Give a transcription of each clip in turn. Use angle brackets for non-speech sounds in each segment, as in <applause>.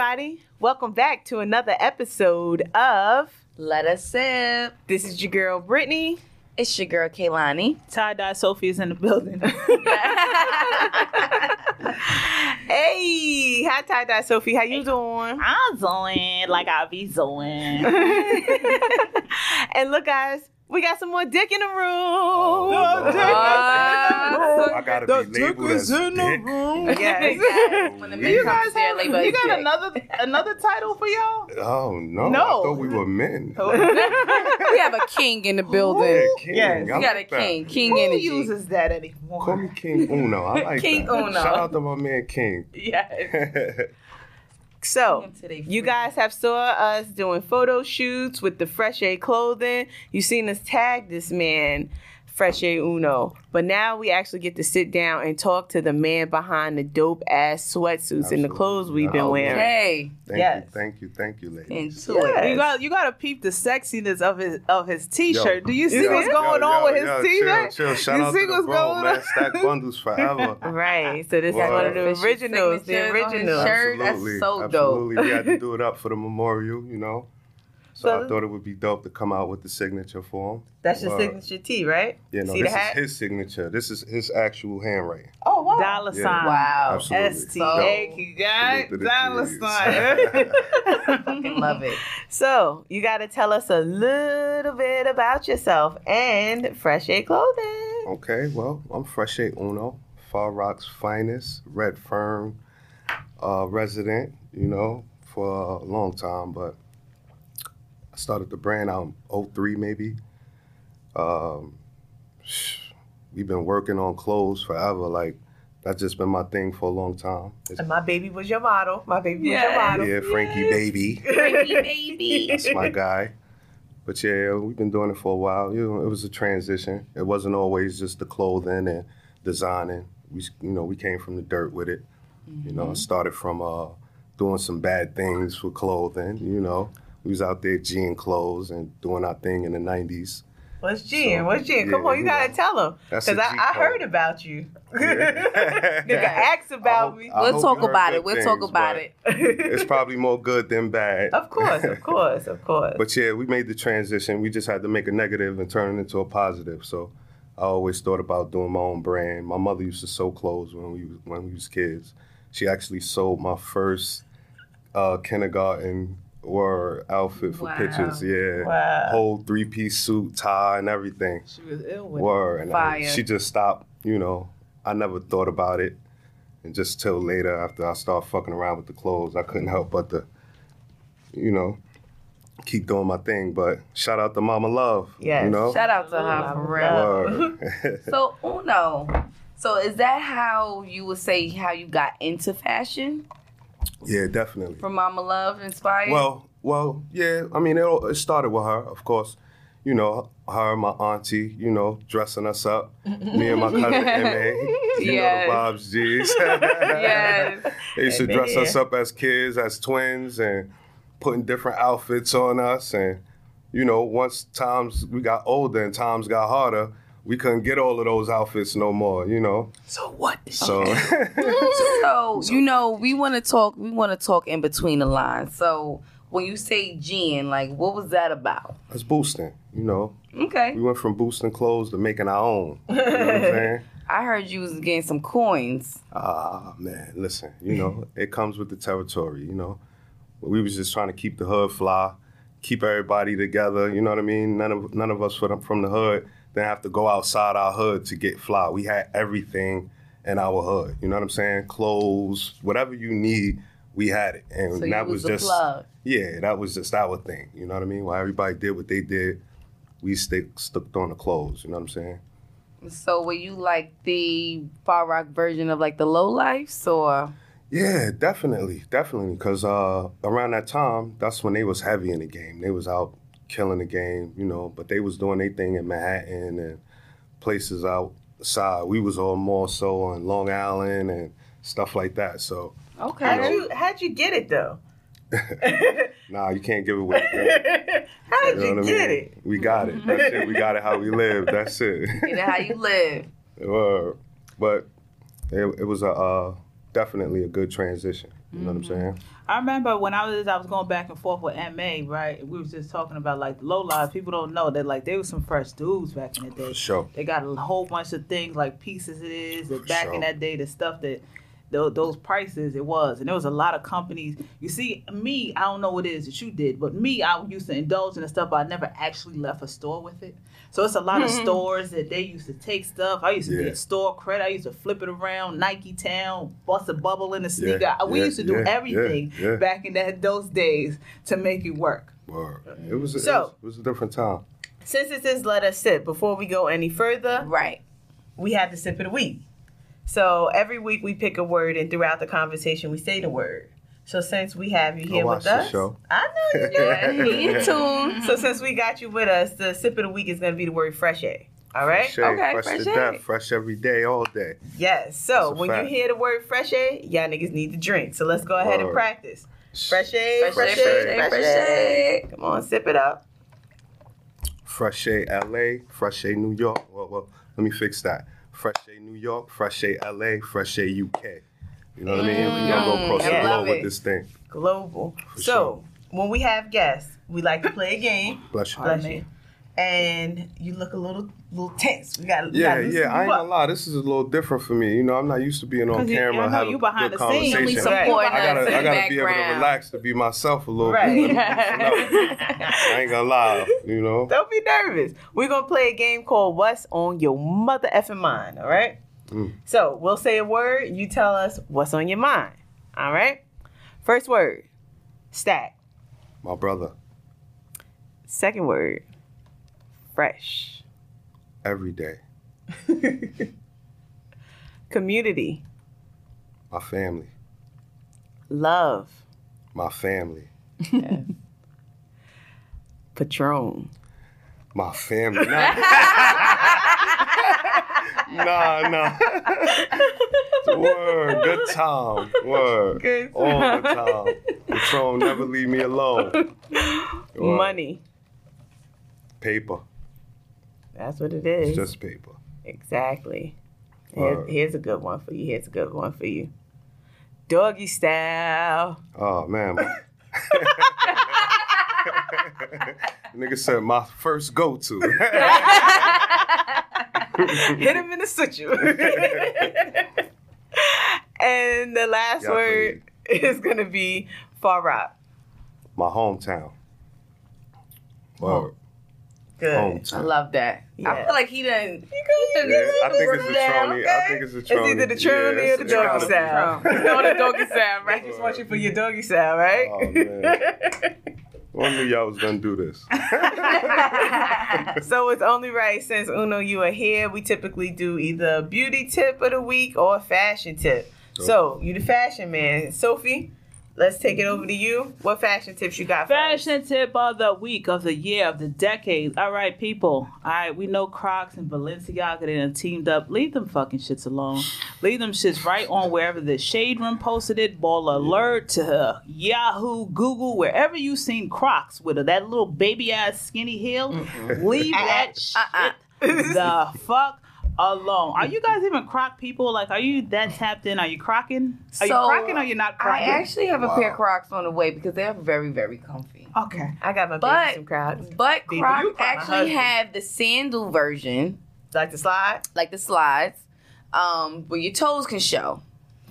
everybody. Welcome back to another episode of Let us sip. This is your girl, Brittany. It's your girl, Kaylani. Tie dye Sophie's in the building. <laughs> <laughs> hey, hi, Tie Dye Sophie. How you doing? I'm doing like I be doing. <laughs> and look, guys, we got some more dick in the room. Oh, The dick What? I gotta The be dick labeled is as in the dick. room. Yes. <laughs> when the men You guys to their have, labor, you got dick. another another title for y'all? Oh no! No. I thought we were men. <laughs> we have a king in the building. Yeah, king. Yes. We got a like that. king. King Who energy. uses that anymore? Call me King Uno. I like King that. Uno. Shout out to my man King. Yes. <laughs> So, you guys have saw us doing photo shoots with the Fresh A clothing. You seen us tag this man, Fresh Air Uno. But now we actually get to sit down and talk to the man behind the dope ass sweatsuits and the clothes we've been wearing. Hey, Thank Yes. you, thank you, thank you, ladies. into Yes. You got you got to peep the sexiness of his of his t-shirt. Yo. Do you see Yo, what's going Yo, on yo, with his yo, t-shirt? Chill, chill. Shout You out see to the what's bro, going man. on? Stack bundles forever. <laughs> Right. So this is one of the Official originals. The signatures on his original. shirt. that's Absolutely, so dope. absolutely. We had to do it up for the memorial, you know. So, So- I thought it would be dope to come out with the signature for him. That's your Word. signature T, right? Yeah, no, See this the hat? is his signature. This is his actual handwriting. Oh wow. Dollar Yeah. sign. Wow. Absolutely. S T A Q guy. Salute to the Dollar G's. sign. <laughs> Fucking love it. So you got to tell us a little bit about yourself and Fresh Air Clothing. Okay, well, I'm Fresh Eight Uno, Far Rock's finest, Red Firm uh, resident, you know, for a long time, but I started the brand out in 03 maybe. Um, we've been working on clothes forever, like, that's just been my thing for a long time. It's- And my baby was your model. My baby was your model. yeah, Frankie Baby. Frankie baby. <laughs> That's my guy. But yeah, we've been doing it for a while. You know, it was a transition. It wasn't always just the clothing and designing. We, you know, we came from the dirt with it. You know, I started from uh, doing some bad things for clothing. You know, we was out there G'ing clothes and doing our thing in the '90s. What's Jen? So, What's Jen? Come on, you you gotta know. tell him. That's Because I, code. heard about you. Yeah. <laughs> Nigga asked about I me. hope- I We'll talk about it. We'll talk about it. It's probably more good than bad. of course, of course, of course. But yeah, we made the transition. We just had to make a negative and turn it into a positive. So I always thought about doing my own brand. My mother used to sew clothes when we when we was kids. She actually sold my first uh, kindergarten or outfit for Wow. pictures. Yeah, Wow. whole three piece suit, tie, and everything. She was ill with Word. And I- Fire. she just stopped. You know, I never thought about it, and just till later after I started fucking around with the clothes, I couldn't help but to, you know, keep doing my thing. But shout out to Mama Love. Yes. You know. Shout out to her for real. Word. <laughs> So Uno. So is that how you would say how you got into fashion? Yeah, definitely. From Mama Love inspired? Well, well, yeah. I mean, it, all- it started with her, of course. You know, her, my auntie. You know, dressing us up. Me and my cousin <laughs> Ma. You Yes. know the Bob's G's. yes. <laughs> They used to dress us up as kids, as twins, and putting different outfits on us. And you know, once times we got older and times got harder, we couldn't get all of those outfits no more. You know, so what? so <laughs> So, you know, we want to talk. We want to talk in between the lines. So when you say Jen, like, what was that about? It's boosting. You know, Okay. we went from boosting clothes to making our own. You know what I'm <laughs> saying? I heard you was getting some coins. Ah man, listen, you know, it comes with the territory, you know. We was just trying to keep the hood fly, keep everybody together, you know what I mean? None of none of us from the hood didn't have to go outside our hood to get fly. We had everything in our hood. You know what I'm saying? Clothes, whatever you need, we had it. And So that was was, just plug. Yeah, that was just our thing. You know what I mean? While everybody did what they did, we stick stuck on the clothes, you know what I'm saying? So were you like the Far Rock version of like the Lo-Lifes or? Yeah, definitely, definitely. Because uh, around that time, that's when they was heavy in the game. They was out killing the game, you know. But they was doing their thing in Manhattan and places outside. We was all more so on Long Island and stuff like that. So, How'd Okay. you how'd you get it though? <laughs> nah, you can't give it away. <laughs> How'd You know you what I get mean? it? We got it. That's it. We got it how we live. That's it. You know how you live. <laughs> Word. But it, it was a uh, definitely a good transition. You know what I'm saying? I remember when I was I was going back and forth with MA, right? We was just talking about like the low lives. People don't know that like they was some fresh dudes back in the day. For sure. They got a whole bunch of things like pieces it is. And For back sure. in that day, the stuff that tho- those prices it was, and there was a lot of companies. You see, me, I don't know what it is that you did, but me, I used to indulge in the stuff, but I never actually left a store with it. So it's a lot of mm-hmm. stores that they used to take stuff. I used to Yeah. get store credit. I used to flip it around, Nike Town, bust a bubble in the Yeah, sneaker. we yeah, used to do yeah, everything yeah, yeah. back in that those days to make it work. Word. It was. it So- was, it was a different time. Since this is let us sip, before we go any further, Right. we have the sip of the week. So every week we pick a word, and throughout the conversation we say the word. So since we have you here with us, show. I know you do. Yeah, <laughs> you tune. So since we got you with us, the sip of the week is going to be the word fresh air. All right. Fresh, air, Okay, fresh, fresh to air. death, fresh every day, all day. Yes. So when fact. you hear the word fresh air, y'all niggas need to drink. So let's go ahead and practice. Fresh air, Fresh fresh air, air, fresh fresh air, air. fresh air. Come on, sip it up. Fresh air, LA, fresh air, New York. Well, well, let me fix that. Fresh air, New York, fresh air, LA, fresh air, UK. You know what I mean? We gotta go across Mm, I the globe with this thing. Global. For so when we have guests, we like to play a game. Bless you. Bless you. And you look a little little tense. We got we Yeah, gotta yeah. I you ain't up. gonna lie. This is a little different for me. You know, I'm not used to being on 'Cause you- camera. I have you a behind good the scenes. conversation. We Right. I gotta, I gotta be able to relax to be myself a little Right. bit. I ain't gonna lie. You know. Don't be nervous. We're gonna play a game called What's on Your Mother Effing Mind, all right? Mm. So we'll say a word, you tell us what's on your mind. All right? First word, stack. My brother, Second word, fresh. every day. <laughs> Community, My family, love, my family, <laughs> Patron. my family. <laughs> Nah, nah. Word, good time. Word. Good All the time. Patron, never leave me alone. Word. Money. Paper. That's what it is. It's just paper. exactly. Here- here's a good one for you. Here's a good one for you. Doggy style. Oh man. <laughs> <laughs> Nigga said my first go to. <laughs> <laughs> Hit him in the situ. <laughs> and the last Yeah, word is gonna be far rock. my hometown. Word. Good. I love that. Yeah. I feel like he done. Yeah, I think it's the Trony. I think it's the It's either the Trony Yeah, or the it's doggy gotta be. No, the doggy style, I right? just want you for your doggy style, right? Oh, <laughs> knew y'all was gonna do this. so it's only right since Uno, you are here. We typically do either a beauty tip of the week or a fashion tip. So you the fashion man, Sophie. Let's take it over to you. What fashion tips you got? For us? Fashion tip of the week, of the year, of the decade. All right, people. All right, we know Crocs and Balenciaga they done teamed up. Leave them fucking shits alone. Leave them shits right on wherever the Shade Room posted it. Baller Alert to uh, Yahoo, Google, wherever you seen Crocs with that little baby ass skinny heel. Leave <laughs> that shit Uh-uh. the <laughs> fuck alone. Are you guys even Croc people? Like, are you that tapped in? Are you crocking? Are you crocking or you're not crocking? I actually have a pair Wow. of Crocs on the way because they're very, very comfy. okay. I got my But- baby some Crocs. But Crocs call actually have the sandal version, Like the slide. like the slides, um, where your toes can show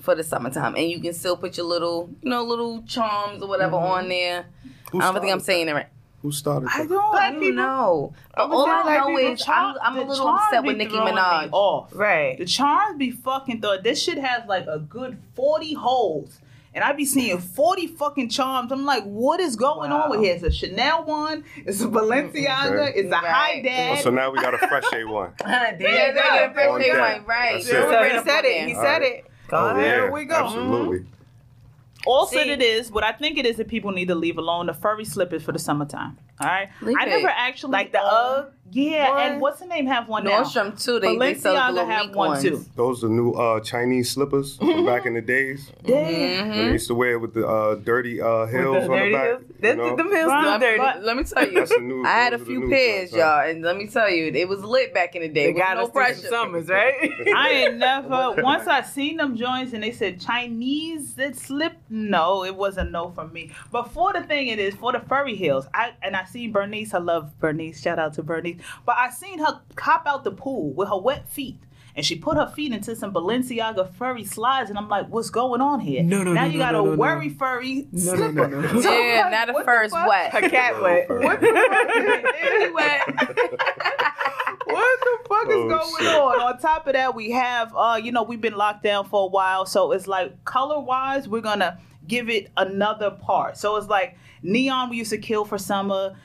for the summertime, and you can still put your little, you know, little charms or whatever Mm-hmm. on there. Who I don't think I'm started saying it right. That? Who started I don't. I don't know. But all just I like, know is char- I'm, I'm a little upset with Nicki Minaj. Off. Right. The charms be fucking thought this shit has like a good forty holes. And I be seeing 40 fucking charms. I'm like, what is going on with here? It's a Chanel one, it's a mm, Balenciaga, Okay. it's a Right. High Oh, Dad. so now we got a fresh A one. <laughs> there you Yeah, go. they get a On birthday that. one, right? That's So it. Right he up said it. He said right. it. Go Oh ahead. yeah, we go. absolutely. Also, See- it is what I think it is that people need to leave alone the furry slippers for the summertime. All right, Leave I it. never actually Like the UGG Yeah, one? and what's the name have one now? Nordstrom too. They, they sell the have weak one ones. too. Those are new uh, Chinese slippers from back in the days. Yeah. Mm-hmm. They used to wear it with the uh, dirty uh, heels With the on dirty the back. heels. you know? them heels still Let, dirty. but- let me tell you, That's new. I had a those are the few pairs, joints, y'all, and let me tell you, it was lit back in the day. they got no us pressure. summers, right? <laughs> I ain't never. Once I seen them joints and they said Chinese that slip No, it was a no from me. But for the thing it is, for the furry heels, I and I seen Bernice, I love Bernice, shout out to Bernice. But I seen her hop out the pool with her wet feet. And she put her feet into some Balenciaga furry slides, and I'm like, "What's going on here?" No, no, now no, you no, got no, a no, no. worry furry No, no, slipper. no, <laughs> no. So I'm Yeah, like, now the what fur's fuck? wet. Her cat wet. What the fuck? <laughs> Really wet. <laughs> what the fuck is Oh, going shit. on? On top of that, we have, uh, you know, we've been locked down for a while, so it's like color wise, we're gonna give it another part. So it's like neon we used to kill for summer.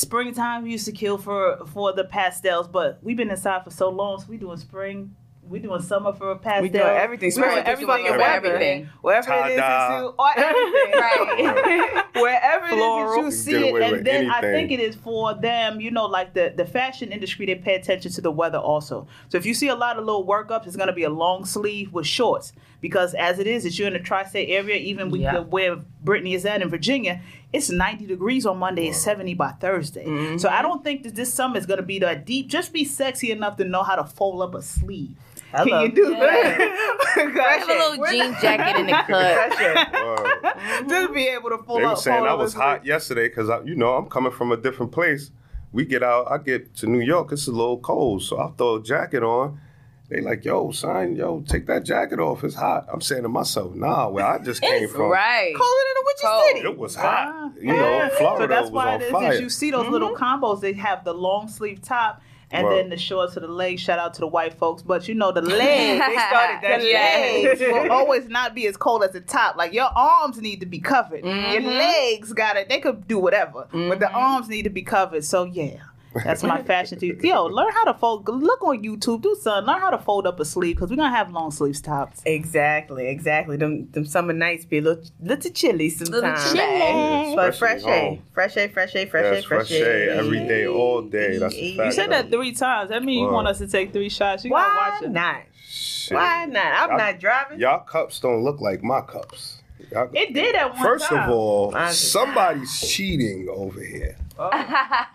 Springtime we used to kill for for the pastels, but we've been inside for so long, so we doing spring, we doing summer for pastels. We doing everything. We doing Spring, everything fucking and weather. everything. Wherever it is, Ta-da. it's you, or everything. <laughs> Right. <laughs> wherever it is Floral. that You you see it, and with then I think it is for them, you know, like the the fashion industry, they pay attention to the weather also. So if you see a lot of little workups, it's gonna be a long sleeve with shorts because as it is, if you're in the tri-state area, even with Yeah. where Brittany is at in Virginia, it's 90 degrees on Monday, it's 70 by Thursday. Mm-hmm. So I don't think that this summer is gonna be that deep. Just be sexy enough to know how to fold up a sleeve. Hello. Can you do Yeah. <laughs> that? Have a little jean jacket in the <laughs> cut. Fresh Just be able to fold They up. were saying I up a was sleeve. hot yesterday because you know I'm coming from a different place. We get out, I get to New York, it's a little cold, so I throw a jacket on. They like, yo, son, yo, take that jacket off. It's hot. I'm saying to myself, nah, where I just <laughs> came from, Right. Colder than a witch's Cold. city. it was hot. Ah, You know, yeah. Florida So that's was why on it is. fire. Is you see those little combos, they have the long sleeve top and Right. then the shorts to the legs. Shout out to the white folks, but you know the legs. They started <laughs> that the legs will always not be as cold as the top. Like your arms need to be covered. Your Mm-hmm. legs got it. They could do whatever, but the arms need to be covered. So yeah. That's my fashion tip. Yo, learn how to fold. Look on YouTube. Do something. Learn how to fold up a sleeve because we're gonna have long sleeves tops. Exactly, exactly. Them, them summer nights be a little, little chilly sometimes. Little chilly. But fresh home. air, oh. fresh air, fresh air, fresh Yes, air, fresh fresh air. air every day, all day. That's a You fact. You said that three times. That means you want us to take three shots. You Why gotta watch it. not? Shit. Why not? I'm Y'all- not driving. Y'all cups don't look like my cups. Y'all- It did at one First time. of all, somebody's cheating over here. Oh.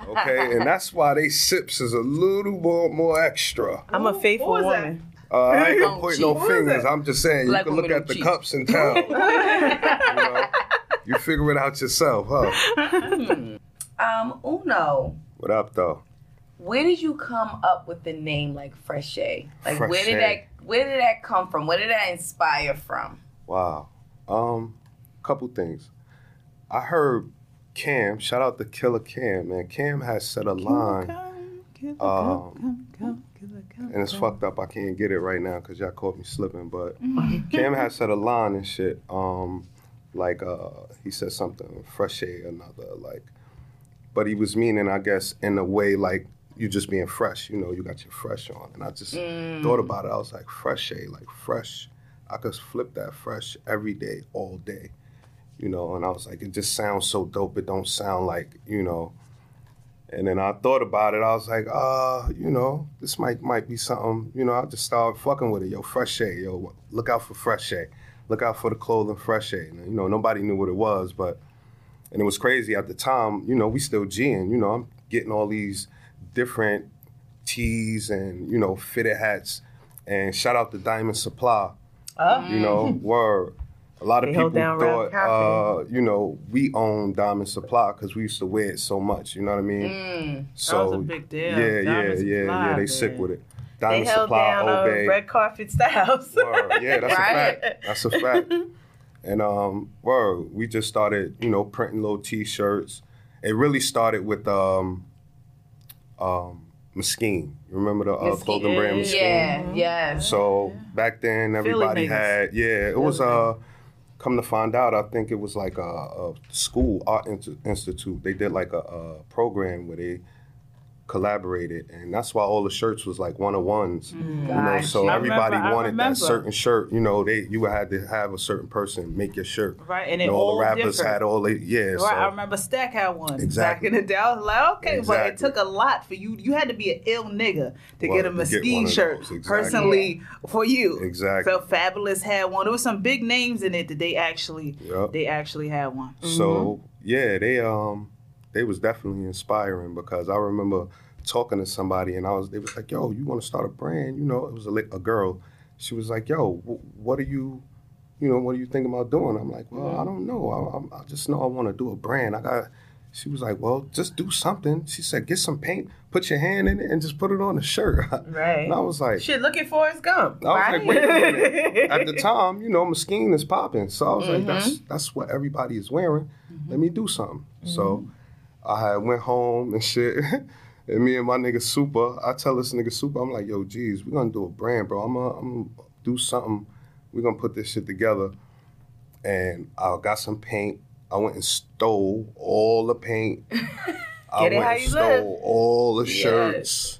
Okay, and that's why they sips is a little more more extra. I'm a faithful who is woman. Uh, I ain't gonna Don't point no fingers. I'm just saying you can look at the don't cups and tell. <laughs> you know, you figure it out yourself, huh? Um, Uno. What up, though? Where did you come up with the name like Fresh A? Like where did that where did that come from? Where did that inspire from? Wow. Um, couple things. I heard Cam. Shout out to Killer Cam, man. Cam has set a line. Um, and it's fucked up. I can't get it right now because y'all caught me slipping. But <laughs> Cam has said a line and shit. Um, like uh, he said something fresh air, another like. But he was meaning, I guess, in a way like you just being fresh. You know, you got your fresh on, and I just thought about it. I was like, fresh air, like fresh. I could flip that fresh every day, all day. You know, and I was like, it just sounds so dope. It don't sound like you know. And then I thought about it. I was like, uh, you know, this might might be something. You know, I just started fucking with it. Yo, fresh air. Yo, look out for fresh air. Look out for the clothing, fresh. And, you know, nobody knew what it was, but and it was crazy at the time. You know, we still G'ing. You know, I'm getting all these different tees and you know fitted hats. And shout out to Diamond Supply. Oh. You know, were a lot of They people down thought, uh, you know, we own Diamond Supply because we used to wear it so much. You know what I mean? Mm. So was a big deal. Yeah, yeah, Diamond yeah, Supply, yeah. They sick with it. They Diamond held Supply, down Obey. red carpet styles. Word. Yeah, that's <laughs> Right. a fact. That's a fact. <laughs> And um, word, we just started, you know, printing little T-shirts. It really started with um, um, Mesquite. You remember the uh, clothing brand Mesquite? Yeah, yes. So back then, everybody had yeah. It was uh, come to find out, I think it was like a, a school art Inst- institute. They did like a, a program where they collaborated, and that's why all the shirts was like one on ones. You know, so I everybody remember- wanted that certain shirt. You know, they you had to have a certain person make your shirt. Right, and You know, all all the rappers different. had all they yeah. Right, so I remember Stack had one Exactly. back in the day. I was like, okay, but it took a lot for you. You had to be an ill nigga to Well, get a Mesquite shirt exactly. personally for you. Exactly. So Fabolous had one. There was some big names in it that they actually Yep. they actually had one. So yeah, they um they was definitely inspiring because I remember talking to somebody and I was they was like, "Yo, you want to start a brand?" You know, it was a, a girl. She was like, "Yo, w- what are you you know, what are you thinking about doing? I'm like, well, Mm-hmm. I don't know. I, I just know I want to do a brand. I got. She was like, well, just do something. She said, get some paint, put your hand in it, and just put it on the shirt. <laughs> Right. And I was like, Shit, looking for Forrest Gump. I was right? like, wait a minute. At the <laughs> time, you know, Mesquite is popping. So I was like, that's Mm-hmm. that's what everybody is wearing. Let me do something. So I had went home and shit. <laughs> and me and my nigga Super, I tell this nigga Super, I'm like, yo, geez, we're gonna do a brand, bro. I'm gonna, I'm gonna do something. We're gonna put this shit together. And I got some paint. I went and stole all the paint. <laughs> I Get it went and stole live. all the Yes. shirts.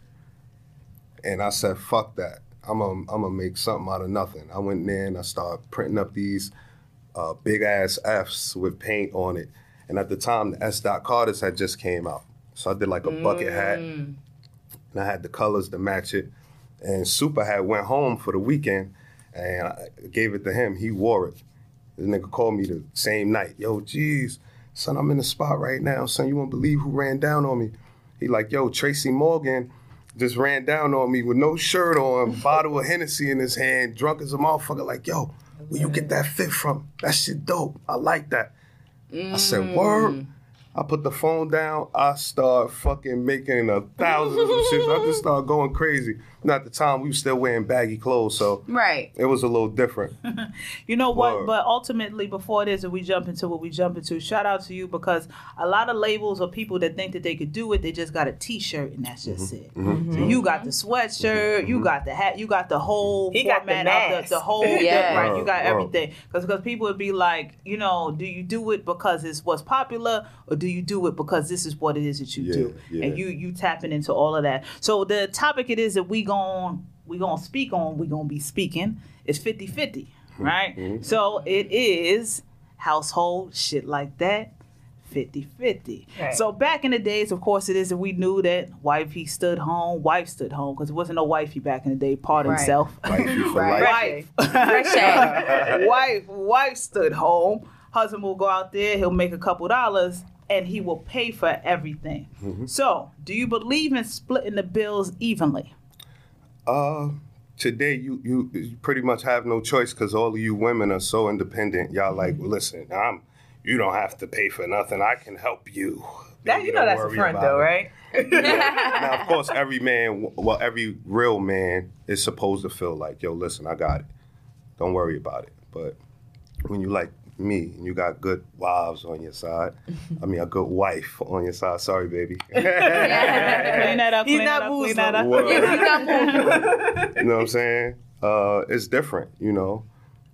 And I said, fuck that. I'm gonna I'm gonna make something out of nothing. I went in there and I started printing up these uh, big ass Fs with paint on it. And at the time, the S. Dot Carter's had just came out. So I did like a bucket hat. Mm. And I had the colors to match it. And Super had went home for the weekend and I gave it to him. He wore it. The nigga called me the same night. Yo, geez, son, I'm in the spot right now. Son, you won't believe who ran down on me. He like, yo, Tracy Morgan just ran down on me with no shirt on, <laughs> bottle of Hennessy in his hand, drunk as a motherfucker. Like, yo, where you get that fit from? That shit dope. I like that. I said, word. I put the phone down. I start fucking making a thousand shit. I just start going crazy. And at the time, we were still wearing baggy clothes, so Right. it was a little different. <laughs> You know what? Word. But ultimately, before it is, and we jump into what we jump into, shout out to you because a lot of labels or people that think that they could do it, they just got a T-shirt and that's just mm-hmm. it. Mm-hmm. So mm-hmm. you got the sweatshirt, you mm-hmm. got the hat, you got the whole He got the format of mask. the, the whole <laughs> Yeah. right. You got Word, word. everything because because people would be like, you know, do you do it because it's what's popular or do you do it because this is what it is that you Yeah, do? yeah. And you you tapping into all of that. So the topic it is that we gon' we gonna speak on, we gonna be speaking is 50-50, mm-hmm. right? Mm-hmm. So it is household shit like that. 50-50. Right. So back in the days, of course, it is that we knew that wifey stood home, wife stood home, because it wasn't no wifey back in the day, part Right. himself. Wifey <laughs> Right. Wife. <laughs> Wife, wife stood home. Husband will go out there, he'll make a couple dollars, and he will pay for everything. Mm-hmm. So, do you believe in splitting the bills evenly? Uh, today you, you you pretty much have no choice because all of you women are so independent. Y'all like, Mm-hmm. well, listen, I'm. You don't have to pay for nothing. I can help you. That, you know that's a front though, it. right? <laughs> Now, of course, every man, well, every real man is supposed to feel like, yo, listen, I got it. Don't worry about it. But when you like me and you got good wives on your side, I mean, a good wife on your side. Sorry, baby. <laughs> Clean that up, He's clean not that up, clean that up. Well, Shit. <laughs> you know what I'm saying? Uh, it's different, you know.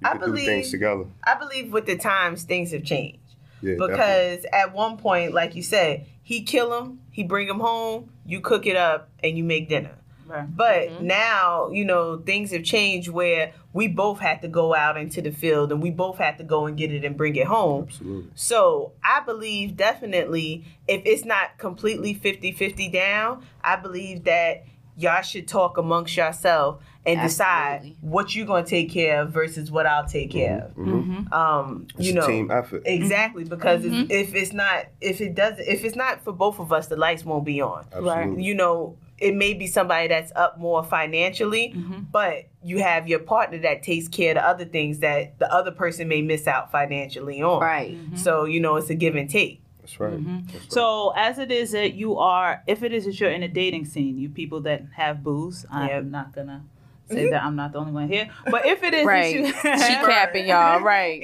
You I can do believe- things together. I believe with the times things have changed. Yeah, definitely. because at one point, like you said, he kill him, he bring him home, you cook it up, and you make dinner. Right. But mm-hmm. now, you know, things have changed where we both had to go out into the field and we both had to go and get it and bring it home. Absolutely. So I believe definitely if it's not completely 50 50 down, I believe that y'all should talk amongst yourself and decide what you're going to take care of versus what I'll take care mm-hmm. of. Mhm. Um, It's you a know, team effort. Exactly, because if, if it's not, if it doesn't, if it's not for both of us, the lights won't be on. Absolutely. You know, it may be somebody that's up more financially, mm-hmm. but you have your partner that takes care of the other things that the other person may miss out financially on. Right. Mm-hmm. So you know, it's a give and take. That's right. Mm-hmm. That's right. So, as it is that you are, if it is that you're in a dating scene, you people that have booze, I'm Yep. not gonna say mm-hmm. that I'm not the only one here. But if it is Right. that She <laughs> you, capping y'all. Right.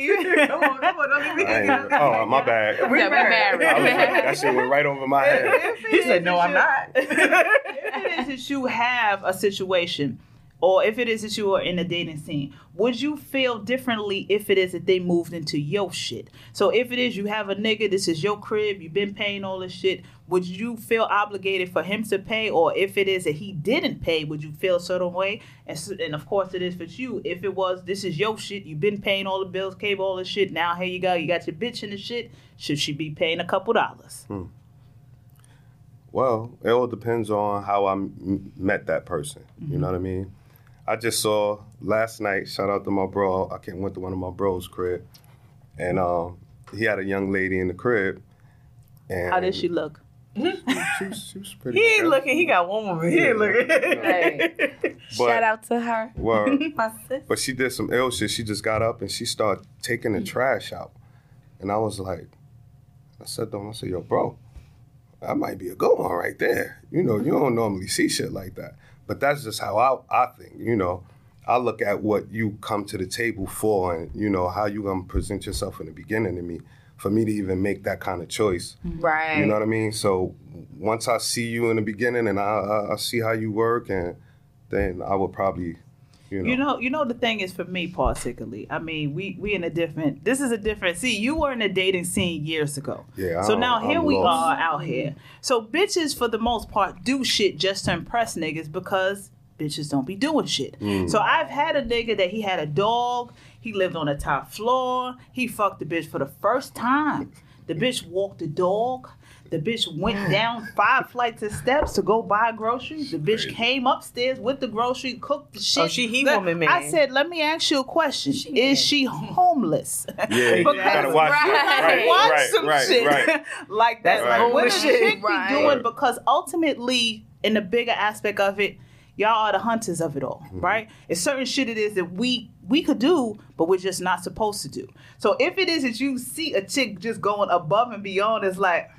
come on, come on, don't leave me I ain't even- oh, my bad. We We married. I was like, that shit went right over my head. he said, "No, I'm not." <laughs> if it is that you have a situation, or if it is that you are in a dating scene, would you feel differently if it is that they moved into your shit? So if it is you have a nigga, this is your crib, you've been paying all this shit, would you feel obligated for him to pay? Or if it is that he didn't pay, would you feel a certain way? And, and of course it is for you. If it was, this is your shit, you've been paying all the bills, cable, all the shit, now here you go, you got your bitch in the shit, should she be paying a couple dollars? Hmm. Well, it all depends on how I m- met that person. You mm-hmm. know what I mean? I just saw last night. Shout out to my bro. I came went to one of my bros' crib, and um, he had a young lady in the crib. And How did she look? She was, she was pretty. He ain't looking. He got one woman. He ain't looking. Right. <laughs> But- Shout out to her. Word. <laughs> My sis. But she did some ill shit. She just got up and she started taking the trash out. And I was like, I said to him, I said, yo, bro, that might be a good one right there. You know, you don't normally see shit like that. But that's just how I, I think, you know. I look at what you come to the table for and, you know, how you gonna present yourself in the beginning to me for me to even make that kind of choice. Right. You know what I mean? So once I see you in the beginning and I, I, I see how you work and then I would probably, you know. You know, you know the thing is for me particularly. I mean, we we in a different. This is a different. See, you were in the dating scene years ago. Yeah, So I'm- now here I'm we lost. are out here. So bitches for the most part do shit just to impress niggas because bitches don't be doing shit. Mm. So I've had a nigga that he had a dog. He lived on the top floor. He fucked the bitch for the first time. The bitch walked the dog. The bitch went down five flights of steps to go buy groceries. The bitch came upstairs with the grocery, cooked the shit. Oh, she he Let- woman, man. I said, let me ask you a question. She Is man. she homeless? <laughs> Yeah, you gotta watch it. Right. Right, Watch right, some right, shit right. <laughs> like that. That's Like, right. what homeless does shit. chick be Right. doing? Right. Because ultimately, in the bigger aspect of it, y'all are the hunters of it all, Mm-hmm. right? It's certain shit it is that we we could do, but we're just not supposed to do. So if it is that you see a chick just going above and beyond, it's like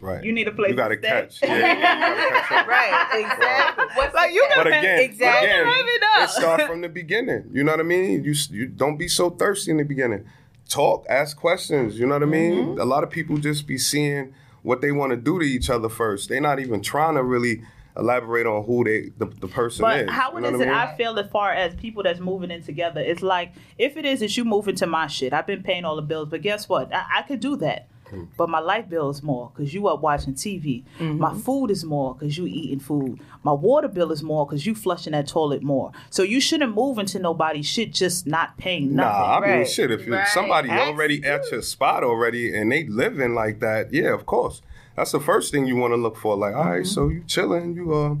Right. you need a place You gotta to stay. catch. Yeah, you gotta catch <laughs> right. Exactly. What's Like you But gotta again, Exactly. again, it up. it start from the beginning. You know what I mean? You you don't be so thirsty in the beginning. Talk, ask questions. You know what I mean? Mm-hmm. A lot of people just be seeing what they want to do to each other first. They're not even trying to really elaborate on who they the, the person But is. how you know is what that I mean? I feel as far as people that's moving in together, it's like if it is that you move into my shit, I've been paying all the bills, but guess what? I, I could do that. Hmm. But my light bill is more because you up watching TV. Mm-hmm. My food is more because you eating food. My water bill is more because you flushing that toilet more. So you shouldn't move into nobody's shit just not paying nothing. Nah, I mean Right. shit. If you Right. somebody Ask already at your spot already and they living like that, yeah, of course. That's the first thing you want to look for. Like, all Mm-hmm. right, so you chilling, you uh,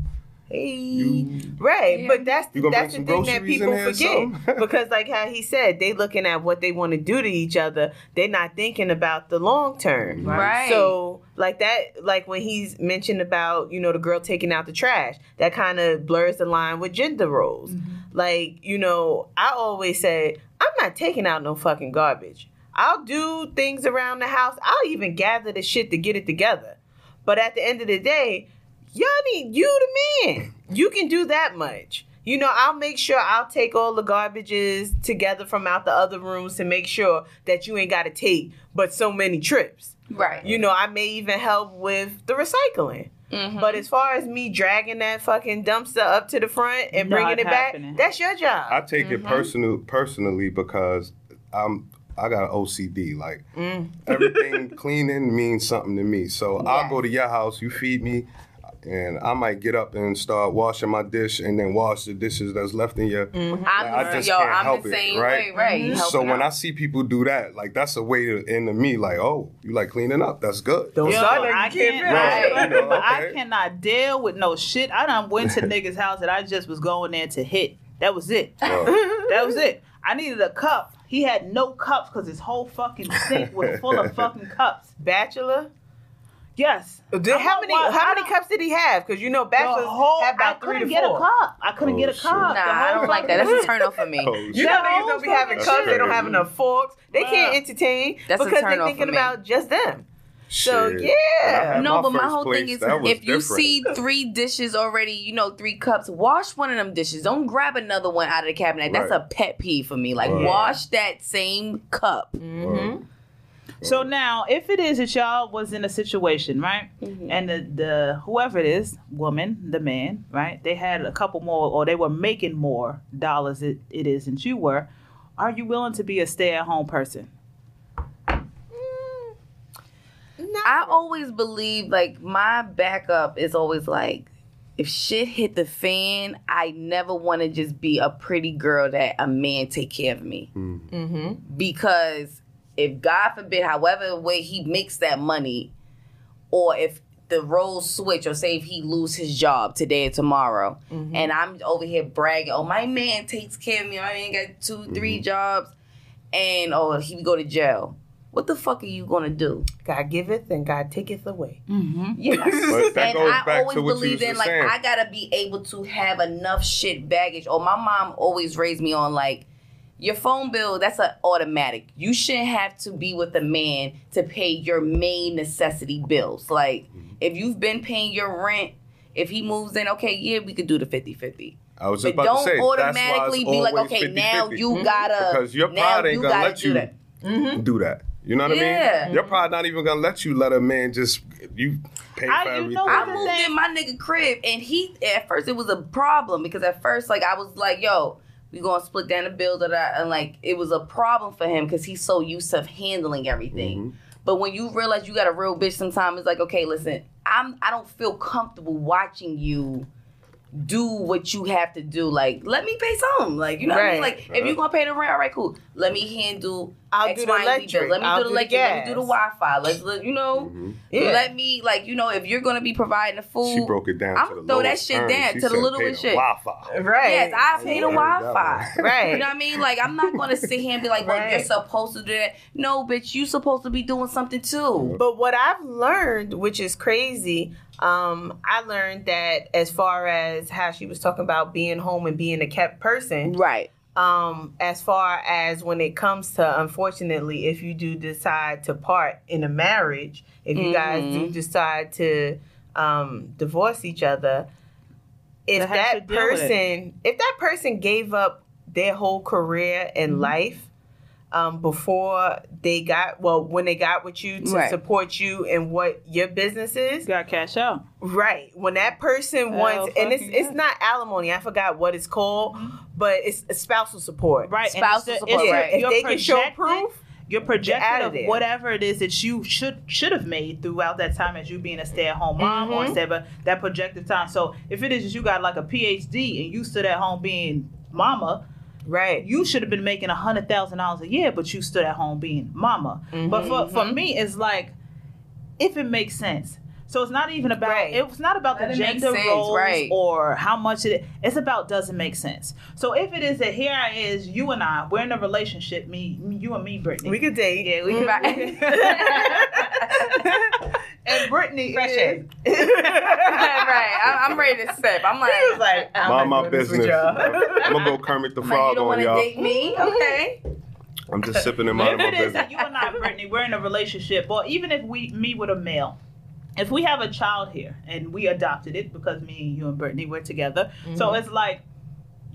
Hey. right, Yeah. but that's You gonna that's the thing that people here forget something? <laughs> because, like how he said, they looking at what they want to do to each other. They're not thinking about the long term. Right. So, like that, like when he's mentioned about you know the girl taking out the trash, that kind of blurs the line with gender roles. Mm-hmm. Like you know, I always say I'm not taking out no fucking garbage. I'll do things around the house. I'll even gather the shit to get it together. But at the end of the day, y'all need you the man. You can do that much. You know, I'll make sure I'll take all the garbages together from out the other rooms to make sure that you ain't got to take but so many trips. Right. You know, I may even help with the recycling. Mhm. But as far as me dragging that fucking dumpster up to the front and Not bringing it happening. back, that's your job. I take it personal personally because I'm I got OCD. Like Mm. everything <laughs> cleaning means something to me. So I'll go to your house, you feed me, and I might get up and start washing my dish and then wash the dishes that's left in your. Mm-hmm. I'm Like, I the, just yo, can't I'm help the it, right? way, right? You So helping when I see people do that, like that's a way to into me, like, oh, you like cleaning up? That's good. Don't Yo, start that. I You can't can't, feel it. right. You know, <laughs> but I cannot deal with no shit. I done went to <laughs> niggas' house that I just was going there to hit. That was it. Well, <laughs> That was it. I needed a cup. He had no cups because his whole fucking sink was full of fucking cups. Bachelor? Yes. Did, how many wa- how many cups did he have? Because you know The bachelors whole, have about I three couldn't to get four. a cup. I couldn't Oh, get a cup. Nah, I don't like that. That's a turn off for me. oh, <laughs> You know Yeah, niggas don't be having that's cups. They don't have enough forks. They can't entertain That's because they're thinking about just them. So, Shit. yeah. When I No, but my whole place, thing is that was if you see <laughs> three dishes already, you know, three cups, wash one of them dishes. Don't grab another one out of the cabinet. That's Right. a pet peeve for me. Like, Right. wash that same cup. Mm-hmm. So now, if it is that y'all was in a situation, right, Mhm. and the, the whoever it is, woman, the man, right, they had a couple more, or they were making more dollars it, it is than you were, are you willing to be a stay-at-home person? I always believe like my backup is always like if shit hit the fan, I never want to just be a pretty girl that a man take care of me. Mm-hmm. Because if God forbid, however way he makes that money, or if the roles switch, or say if he lose his job today or tomorrow, mm-hmm. and I'm over here bragging, oh my man takes care of me, I ain't got 2 3 mm-hmm. jobs, and oh he go to jail. what the fuck are you gonna do? God giveth and God taketh away. Mm-hmm. <laughs> Yes. But that and I always to believe in like saying. I gotta be able to have enough shit baggage. Or my mom always raised me on like your phone bill, that's an automatic. You shouldn't have to be with a man to pay your main necessity bills. Like Mm-hmm. if you've been paying your rent, if he moves in, okay, yeah, we could do the 50-50. I was just But about don't to say, automatically be like, always okay, now 50-50. you mm-hmm. gotta because your now pride ain't you gonna gotta let do you that. Mm-hmm. do that. You know what I Yeah. mean? Your mm-hmm. pride not even gonna let you let a man just you pay for I- you everything. know I moved in my nigga crib, and he at first it was a problem because at first like I was like, "Yo, we gonna split down the bill," that I and like it was a problem for him because he's so used to handling everything. Mhm. But when you realize you got a real bitch, sometimes it's like, okay, listen, I'm I don't feel comfortable watching you do what you have to do. Like, let me pay some. Like, you know what I mean? Right. Like, if you're gonna pay the rent, all right, cool. Let me handle I'll X, do the Y, and Z electric. Let me I'll do the do electric. Let me do the. Wi-Fi. Let's let you know. Mhm. Yeah. Let me like you know if you're gonna be providing the food. She broke it down. I'ma throw that shit terms. down She to the said, little pay shit. Wi-Fi. Right. Yes, I pay the Yeah, Wi-Fi. Right. You know what I mean? Like I'm not gonna sit here and be like, "Well, Right. you're supposed to do that." No, bitch, you supposed to be doing something too. But what I've learned, which is crazy, um, I learned that as far as how she was talking about being home and being a kept person, Right. um, as far as when it comes to unfortunately, if you do decide to part in a marriage, if you guys Mhm. do decide to um, divorce each other, if They have to that deal with it. person, if that person gave up their whole career and Mm-hmm. life um, before they got well, when they got with you to Right. support you and what your business is, You got cash out. Right. When that person Hell wants, and it's fucking it's not alimony. I forgot what it's called, but it's spousal support. Right. Spousal it's support, it's Yeah. right. If your they can show proof, Your projected out of of whatever it is that you should should have made throughout that time as you being a stay at home mom or Mhm. instead of that projected time. So if it is you got like a PhD and you stood at home being mama, right? you should have been making a hundred thousand dollars a year, but you stood at home being mama. But for, for Mhm. me, it's like if it makes sense. So it's not even about Right. it's not about Let the gender sense, roles right. or how much it it's about does it make sense. So if it is that here I is you and I we're in a relationship me you and me Brittany We could date. yeah we could Right. <laughs> <laughs> and Brittany Fresh is, <laughs> right. I, I'm ready to sip. I'm like, He was like, I'm Mind my doing this with business. I'm gonna go Kermit the I'm like, you Frog don't on want to y'all. date me? Okay. I'm just sipping and if minding my it is that business. you and I Brittany we're in a relationship or even if we meet with a male if we have a child here and we adopted it because me and you and Brittany we're together so Mhm. it's like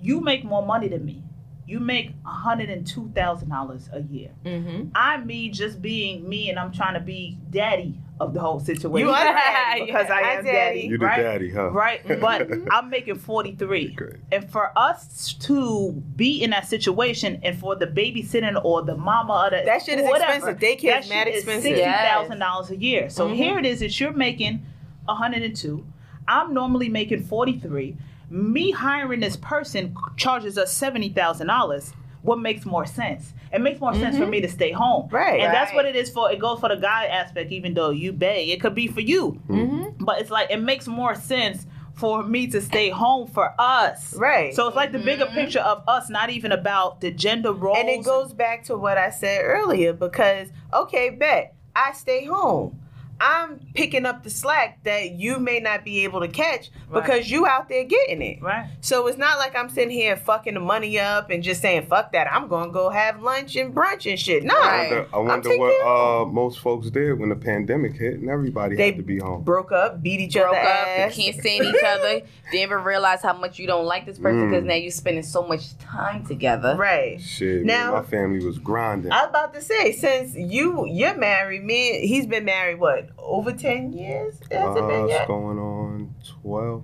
you make more money than me you make $102,000 a year Mhm. I'm me just being me and I'm trying to be daddy of the whole situation. You are daddy. <laughs> because I Hi, am daddy. daddy. You the right? daddy, huh? Right, <laughs> but I'm making 43. Great. And for us to be in that situation and for the babysitting or the mama or the That shit is whatever, expensive. Daycare that is mad shit expensive. $60,000 a year. So Mhm. here it is that you're making 102. I'm normally making 43. Me hiring this person charges us $70,000. What makes more sense? It makes more sense for Mhm. me to stay home. Right. And that's what it is for. It goes for the guy aspect, even though you bay. It could be for you. Mhm. But it's like, it makes more sense for me to stay home for us. Right. So it's like the bigger picture of us, not even about the gender roles. and it goes back to what I said earlier because okay, bet I stay home. I'm picking up the slack that you may not be able to catch Right. because you out there getting it. right. So it's not like I'm sitting here fucking the money up and just saying fuck that. I'm gonna go have lunch and brunch and shit. No, I wonder, I wonder what uh, most folks did when the pandemic hit and everybody They had to be home. broke up, beat each Broke other up, ass. can't stand each other. <laughs> Didn't even realize how much you don't like this person because Mm. now you're spending so much time together. Right. Shit, Now- man, my family was grinding. I was about to say, since you you're married, me he's been married what over ten years? Has it Uh, been it's yet? going on 12, 12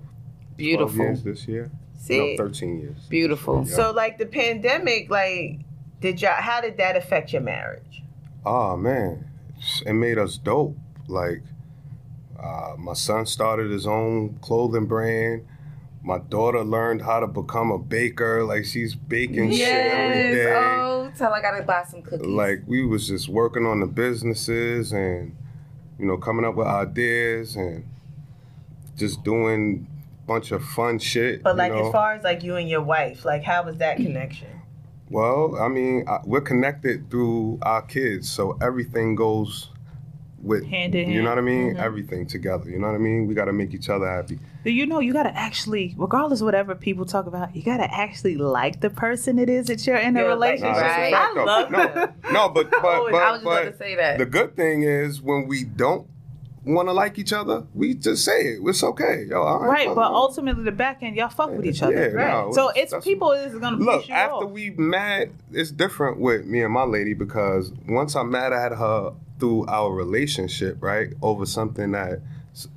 Beautiful. years this year. See, No, 13 years. Beautiful. Yeah. so like the pandemic, like did y'all? How did that affect your marriage? Oh man, it made us dope. Like, uh, my son started his own clothing brand. My daughter learned how to become a baker. Like she's baking shit every Yes. Oh, tell I gotta buy some cookies. Like we was just working on the businesses and you know coming up with ideas and just doing a bunch of fun shit. But you like know. as far as like you and your wife, like how was that connection? Well, I mean, I, we're connected through our kids, so everything goes with Hand in You know what I mean? Mm-hmm. Everything together. You know what I mean? We got to make each other happy. Do you know you gotta actually, regardless of whatever people talk about, you gotta actually like the person it is that you're in a Yeah, like- relationship. Nah, Right. I though. love no, that. no, but but <laughs> but, I was just about but to say that. the good thing is when we don't want to like each other, we just say it. It's okay, yo. I Right, but with ultimately the back end, y'all fuck with each other. Yeah, Right. no, So it's people is gonna Look, push you after off. we mad, it's different with me and my lady because once I'm mad at her through our relationship, right, over something that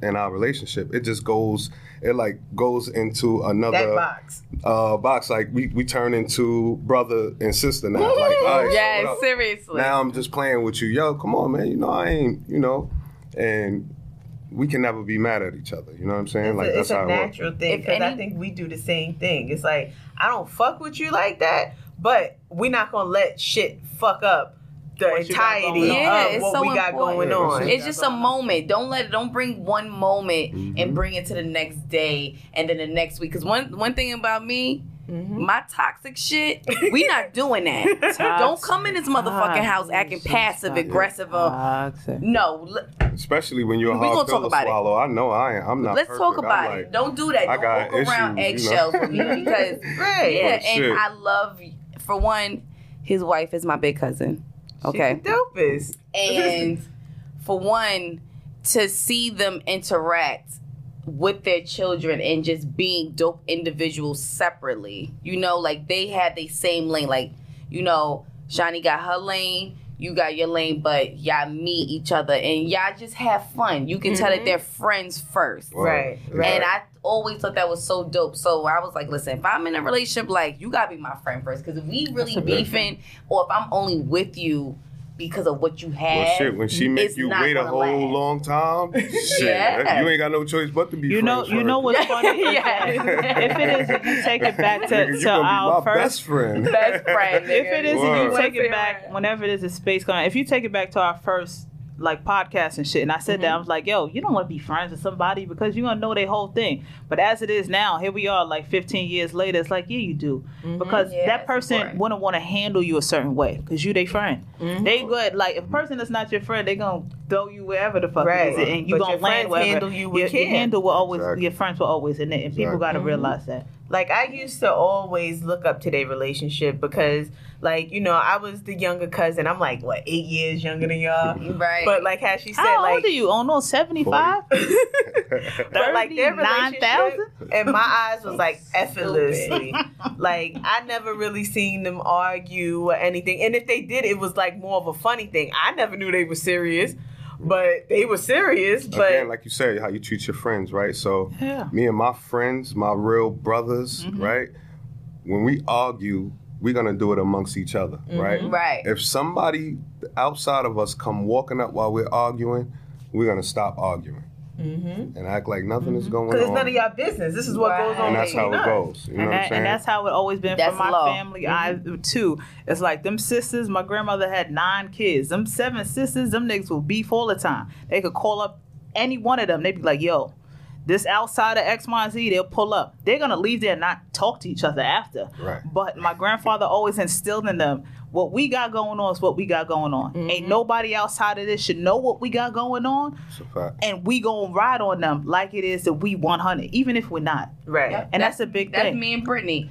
in our relationship, it just goes, it like goes into That another box. uh, box. Like we we turn into brother and sister now. Like, all right, so yes, up? seriously. now I'm just playing with you. Yo, come on, man. You know I ain't. You know, and we can never be mad at each other. You know what I'm saying? It's like a, that's it's a how it works. natural thing If because I think we do the same thing. It's like I don't fuck with you like that, but we're not gonna let shit fuck up the What entirety. Yeah, of it's what so we got important. going on. It's just a moment. Don't let it. Don't bring one moment Mhm. and bring it to the next day and then the next week. Because one one thing about me, Mhm. my toxic shit, we not doing that. <laughs> Don't come in this motherfucking house acting passive aggressive. Or, Toxic. no, Especially when you're a We hard gonna pill talk to about it. swallow. I know I ain't. I'm not. let's talk about I'm it. like, Don't do that. I Don't got walk around issues, you know? eggshells with me because <laughs> Right. yeah, Oh, and I love for one, his wife is my big cousin. Okay. She's the dopest. and for one to see them interact with their children and just being dope individuals separately you know like they had the same lane like you know shani got her lane you got your lane but y'all meet each other and y'all just have fun you can tell that Mhm. they're friends first Right, right. and I always thought that was so dope. So I was like, listen, if I'm in a relationship, like you gotta be my friend first. Because if we really That's a big beefing, or if I'm only with you because of what you have, Well, shit, when she make you wait a whole last. long time, <laughs> shit, Yeah. you ain't got no choice but to be You know, friends you know what's <laughs> funny? Yeah. if it is, if you take it back to, Nigga, <laughs> you to gonna be our my first best friend. best friend. if it is if you take it back whenever it is a space going if you take it back to our first like podcast and shit. And i said that i was like yo you don't want to be friends with somebody because you're gonna know their whole thing. But as it is now here we are like 15 years later it's like yeah you do. Because Yeah, that person wouldn't want to handle you a certain way because you their friend. Mhm. they good like if a person that's not your friend they gonna throw you wherever the fuck Right. it is and you But gonna your land wherever. handle you with your, your handle will always Exactly. your friends will always and, and people Exactly. gotta realize that Like I used to always look up to their relationship because, like you know, I was the younger cousin. I'm like what eight years younger than y'all. <laughs> right. But like how she said, how like old are you oh no 75 but like their 39,000? relationship in my eyes was like <laughs> effortlessly. like I never really seen them argue or anything. And if they did, it was like more of a funny thing. I never knew they were serious, but they were serious. But Again, like you said, how you treat your friends, right? So yeah me and my friends, my real brothers, Mhm. right? When we argue, we're gonna do it amongst each other, right? right. If somebody outside of us come walking up while we're arguing, we're gonna stop arguing because and act like nothing is mm-hmm. going on. Because it's none of y'all business. This is what goes on and that's how between it us. goes. You know and, what I'm saying? and that's how it always been That's for my low. family. Mm-hmm. I too. It's like them sisters. My grandmother had nine kids. Them seven sisters. Them niggas will beef all the time. They could call up any one of them. They'd be like, "Yo, this outside of X, Y, and Z." They'll pull up. They're gonna leave there and not talk to each other after. Right. But my grandfather always instilled in them. What we got going on is what we got going on. Ain't nobody outside of this should know what we got going on, It's a and we gonna ride on them like it is that we 100, even if we're not. Right. Yep. And that's, a big That's thing. That's me and Brittany.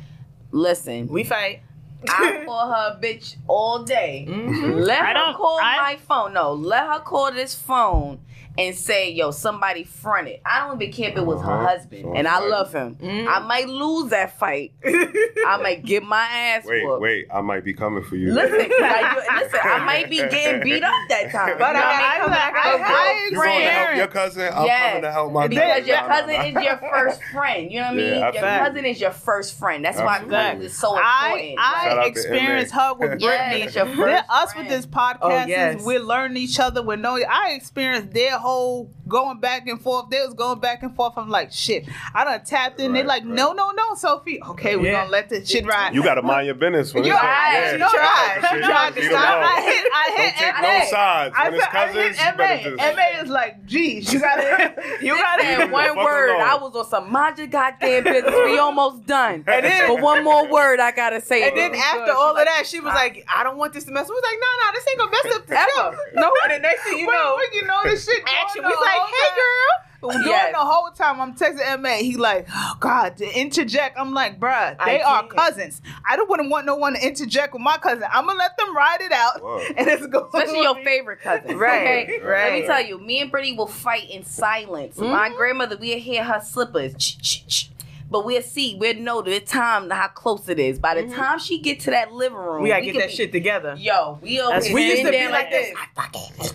Listen, We fight. I <laughs> call her bitch all day. Mhm. Let I her call I- my phone. No, let her call this phone and say, "Yo, somebody fronted." I don't even care if it was her Uh-huh. husband, So and I like- love him. Mhm. I might lose that fight. <laughs> I might get my ass Wait, whooped. wait, I might be coming for you. Listen, 'cause I, <laughs> listen, I might be getting beat up that time. But You know I what gotta mean? come back. I But got you going to help your cousin? I'm Yes. coming to help my because cousin. your Nah, nah, cousin is your first friend. You know what I mean? Yeah, your cousin is your first friend. That's why Absolutely. it's so important. I Shout out to experienced MA. her with <laughs> Brittany. it's your first us friend. with this podcast Oh, yes. is we're learning each other. We're knowing. I experienced their whole Oh going back and forth. They was going back and forth. I'm like, shit. I done tapped in. they like, right. no, no, no, Sophie. Okay, we're Yeah. gonna let this shit ride. You gotta mind your business when You it's tried. like, You tried. You tried to leave them stop. I hit. I Don't hit. take MA. no sides. I When it's said- I hit MA. just. MA is like, geez, you gotta, <laughs> you gotta. And <laughs> one word, alone. I was on some mind your goddamn business. We <laughs> almost done. And then- but one more word I gotta say. And then after all of that, she was like, "I don't want this to mess." We was like, "No, no, this ain't gonna mess up the show." No. And the next thing you know, you know this shit. action. We going was on like, the "Hey, whole girl." During Yes. the whole time I'm texting MA, he like, oh God, to interject. I'm like, bruh, they are cousins. I don't wouldn't want no one to interject with my cousin. I'm gonna let them ride it out, Whoa. <laughs> and it's going. Especially your favorite cousin. Right, Okay? right. Let me tell you, me and Brittany will fight in silence. Mm-hmm. My grandmother, we'll hear her slippers. Ch, ch, ch. But we'll see, we'll know the time, how close it is. By the time she get to that living room, Mm-hmm. we gotta get that be- shit together. Yo, we over That's- we used to be down like this.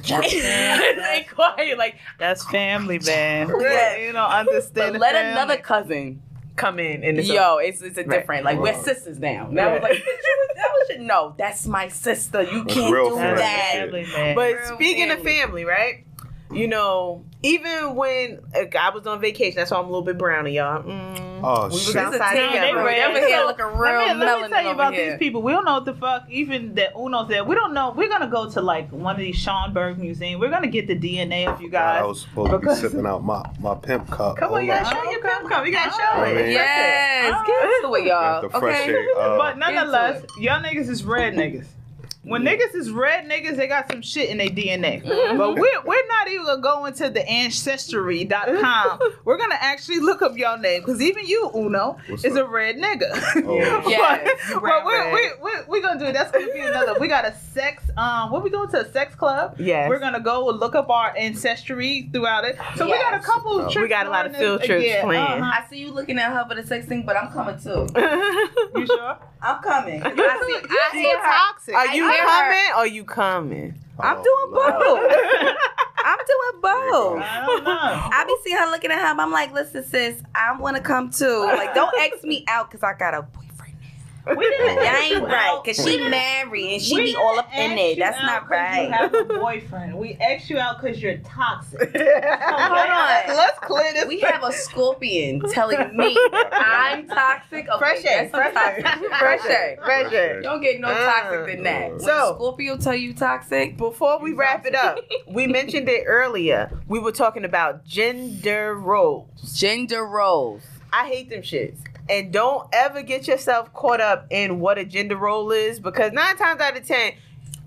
they <laughs> quiet, like, That's family, man. <laughs> Yeah. You don't understand. let family. another cousin. Come in and it's Yo, it's it's a Right. different. Like we're sisters now. Now Right. it's <laughs> like that was your, no, that's my sister. You That's can't real do family that. family. But Real speaking of family. family, right? You know, even when uh, I was on vacation, that's why I'm a little bit browny, y'all. Mm, Oh, we was outside This is a together. team, bro. Over here So, looking real let me, let me tell you about here. these people. We don't know what the fuck. Even that Uno said, we don't know. We're gonna go to like one of these Schomburg museum. We're gonna get the DNA of you guys. I was supposed to be Because- sipping out my, my pimp cup. Come on, you gotta up. show your pimp cup. You gotta show Oh, it. man. Yes, get into it, y'all. The Okay. uh, but nonetheless, y'all niggas is red niggas. When niggas is red niggas, they got some shit in their DNA. Mm-hmm. But we're, we're not even gonna go into the ancestry.com. <laughs> we're gonna actually look up your name because even you, Uno, What's is up? a red nigga. Oh. <laughs> Yes. but Red, but we're, red. we we we gonna do it. that's gonna be another. We got a sex. Um, what we going to a sex club? Yes. We're gonna go and look up our ancestry throughout it. So we got a couple of We trips. got a lot of going field trips yeah, planned. uh-huh. I see you looking at her for the sex thing, but I'm coming too. <laughs> You sure? I'm coming. I, see, too- I you hear too her. toxic. Are you I hear her. Coming? Or you coming? I'm Oh, doing both. <laughs> I'm doing both. I don't know. I be seeing her looking at him. I'm like, listen, sis, I want to come too. Like, don't X me out because I got a boyfriend. We didn't That ask ain't right because she married and she We be all up in it. you That's out not 'cause right. You have a boyfriend. We asked you out because you're toxic. <laughs> Hold on. Let's clear this. We have a scorpion telling me that I'm toxic. Okay, Fresh air, fresh air. Fresh air. fresh air. Don't get no Uh, toxic than that. When so- Scorpio tell you toxic. Before we wrap it up, we mentioned it earlier. We were talking about gender roles. Gender roles. I hate them shits. And don't ever get yourself caught up in what a gender role is because nine times out of ten,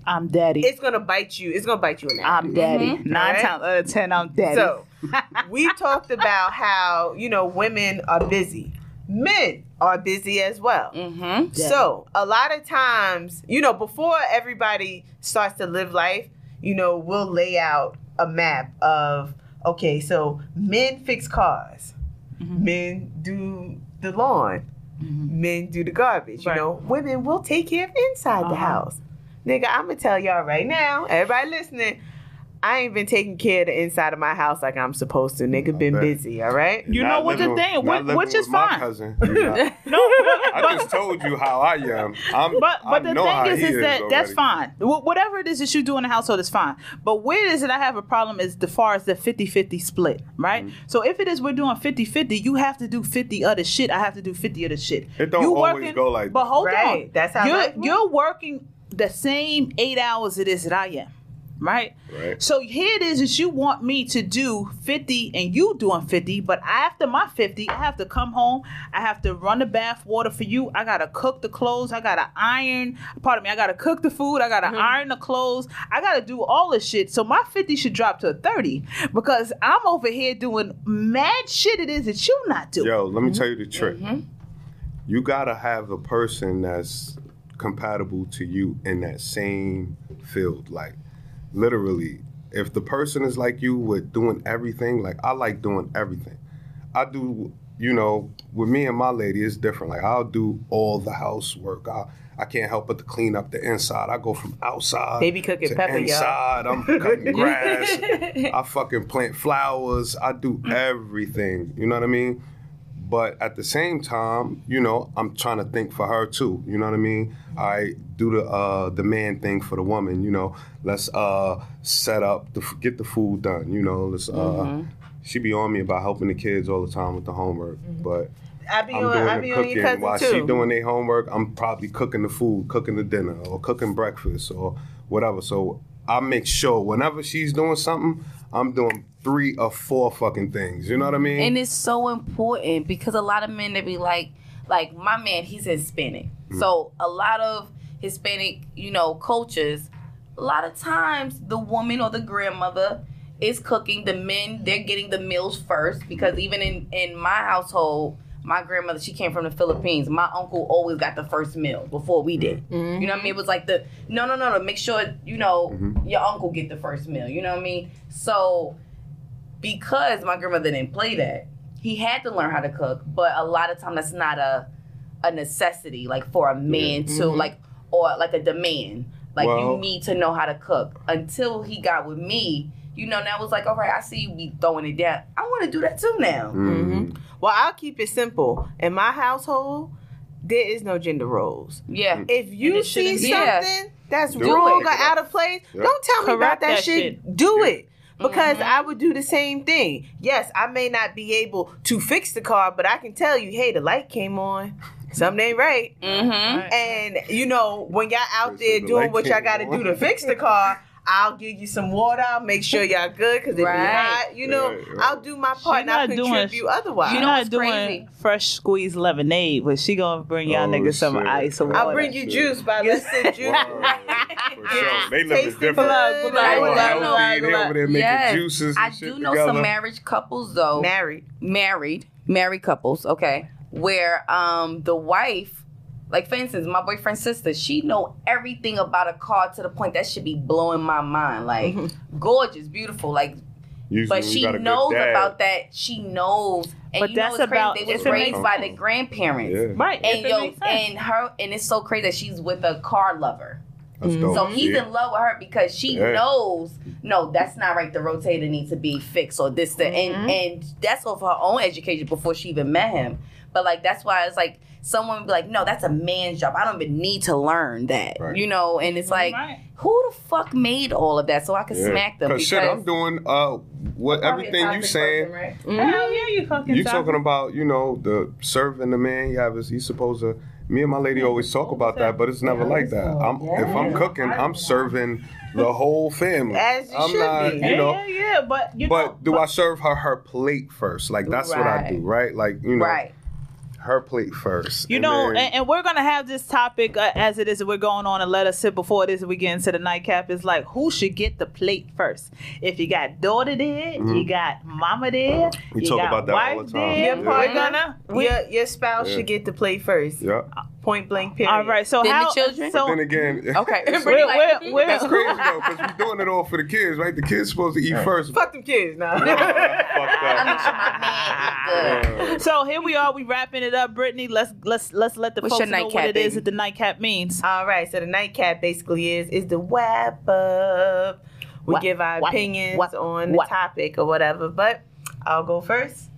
I'm daddy. it's gonna bite you. It's gonna bite you in the ass. I'm daddy. Mhm. Nine Alright. times out of ten, I'm daddy. So <laughs> we talked about how you know women are busy, men are busy as well. Mm-hmm. So a lot of times, you know, before everybody starts to live life, you know, we'll lay out a map of okay, so men fix cars, Mhm. men do the lawn, Mhm. men do the garbage. Right. You know, women will take care of inside the Uh-huh. house. Nigga, I'm gonna tell y'all right now, everybody listening. I ain't been taking care of the inside of my house like I'm supposed to. Nigga been busy, all right? You Not know what the living- thing- not which- which is with my fine. cousin. <laughs> You're not. no, <laughs> I just told you how I am. I'm, but I but the know thing is, he is that that's fine. Wh- Whatever it is that you do in the household is fine. But where it is that I have a problem is the far as the 50-50 split, right? Mm-hmm. So if it is we're doing 50-50, you have to do 50 other shit. I have to do 50 other shit. It don't you always go like that. But hold Right. on. That's how you're, you're working the same eight hours it is that I am, right? Right. So here it is is: you want me to do 50 and you doing 50, but after my 50, I have to come home. I have to run the bath water for you. I gotta cook the clothes. I gotta iron. Pardon me. I gotta cook the food. I gotta Mm-hmm. iron the clothes. I gotta do all this shit. So my 50 should drop to a 30 because I'm over here doing mad shit it is that you not doing. Yo, let me Mm-hmm. tell you the trick. You gotta have a person that's compatible to you in that same field. Like, literally, if the person is like you with doing everything, like I like doing everything. I do, you know, with me and my lady, it's different. Like I'll do all the housework. I I can't help but to clean up the inside. I go from outside They be cooking to pepper, y'all. inside. I'm cutting <laughs> grass. <laughs> I fucking plant flowers. I do everything. You know what I mean? but at the same time, you know, I'm trying to think for her too. You know what I mean? I do the uh, the man thing for the woman. You know, let's uh, set up the get the food done. You know, let's. Uh, Mm-hmm. She be on me about helping the kids all the time with the homework, but I be I'm on, doing I the be your cooking while too. she doing their homework. I'm probably cooking the food, cooking the dinner, or cooking breakfast, or whatever. So I make sure whenever she's doing something, I'm doing three or four fucking things. You know what I mean? And it's so important because a lot of men they be like, like my man, he's Hispanic. So a lot of Hispanic, you know, cultures, a lot of times the woman or the grandmother is cooking. The men, they're getting the meals first because even in in my household, my grandmother, she came from the Philippines. My uncle always got the first meal before we did. Mm-hmm. You know what I mean? It was like the no, no, no, no. Make sure you know mm-hmm. your uncle get the first meal. You know what I mean? So because my grandmother didn't play that, he had to learn how to cook. But a lot of time, that's not a a necessity, like for a man to mm-hmm. like or like a demand. Like Well- you need to know how to cook. Until he got with me, you know, that was like, all right, I see you be throwing it down. I want to do that too now. Mhm. Well, I'll keep it simple. In my household, there is no gender roles. Yeah. If you see shouldn't be. something that's Do wrong it. or out of place, Yeah. don't tell me about that, that shit. shit. Do it. Because Mhm. I would do the same thing. Yes, I may not be able to fix the car, but I can tell you, hey, the light came on. Something ain't right. Mm-hmm. And you know, when y'all out So there the doing what y'all gotta do to fix the car, I'll give you some water. I'll make sure y'all good because it Right. be hot. You know, Right, right. I'll do my part and I'll not doing- otherwise. You You're know not what's doing crazy? fresh squeezed lemonade, but she gonna bring y'all Oh, niggas some ice or water. I'll bring you juice by let's <laughs> sit juice. Word. For <laughs> sure. They live Tasting is different. good. Plug, Right, They plug, all plug, healthy. plug, They plug. over there making Yes. juices. I and shit do know together. some marriage couples though. Married. married, married couples, okay, where um the wife, like for instance, my boyfriend's sister, she know everything about a car to the point that should be blowing my mind. Like gorgeous, beautiful, like Usually but she got a good knows about that. She knows. And But you know that's what's crazy? about- they if was raised makes- by the grandparents. Yeah, Right. And yo, and her, and it's so crazy that she's with a car lover. that's dope. So he's Yeah. in love with her because she Yeah. knows, no, that's not right. The rotator needs to be fixed or this, that, Mhm. and and that's of her own education before she even met him. But like that's why it's like someone would be like, no, that's a man's job. I don't even need to learn that, Right. you know. And it's like, Right. who the fuck made all of that so I could Yeah. smack them? Cause shit, I'm doing uh what everything you saying. Hell yeah, you fucking You talking. talking about you know the serving the man you have is he's supposed to. Me and my lady always talk about that, but it's never like that. I'm if I'm cooking, I'm serving the whole family. As you I'm should not, be. you yeah, know. yeah, yeah, but you know, But do I serve her her plate first? Like that's what I do, right? Like you know, Right. Her plate first. You and know, then- and, and we're gonna have this topic uh, as it is. We're going on and let us sit before it is. We get into the nightcap. Is like who should get the plate first? If you got daughter there, you got mama there. Mm-hmm. We you talk got about that all wife the time. There. Your Yeah. partner, We're gonna. we- your, your spouse Yeah. should get the plate first. yeah. Point blank period. all right. So Then the how? children? So then again, <laughs> <laughs> Okay. we're, we're, we're, that's crazy though, because we're <laughs> doing it all for the kids, right? The kids supposed to eat first. Fuck them kids now. I make sure my man is good. So here we are. We wrapping it up, Brittany. Let's let's let's let the What's folks know what nightcap, it is baby? that the nightcap means. All right, so the nightcap basically is is the wrap up. We Wha- give our wha- opinions wha- on the topic or whatever, but I'll go first.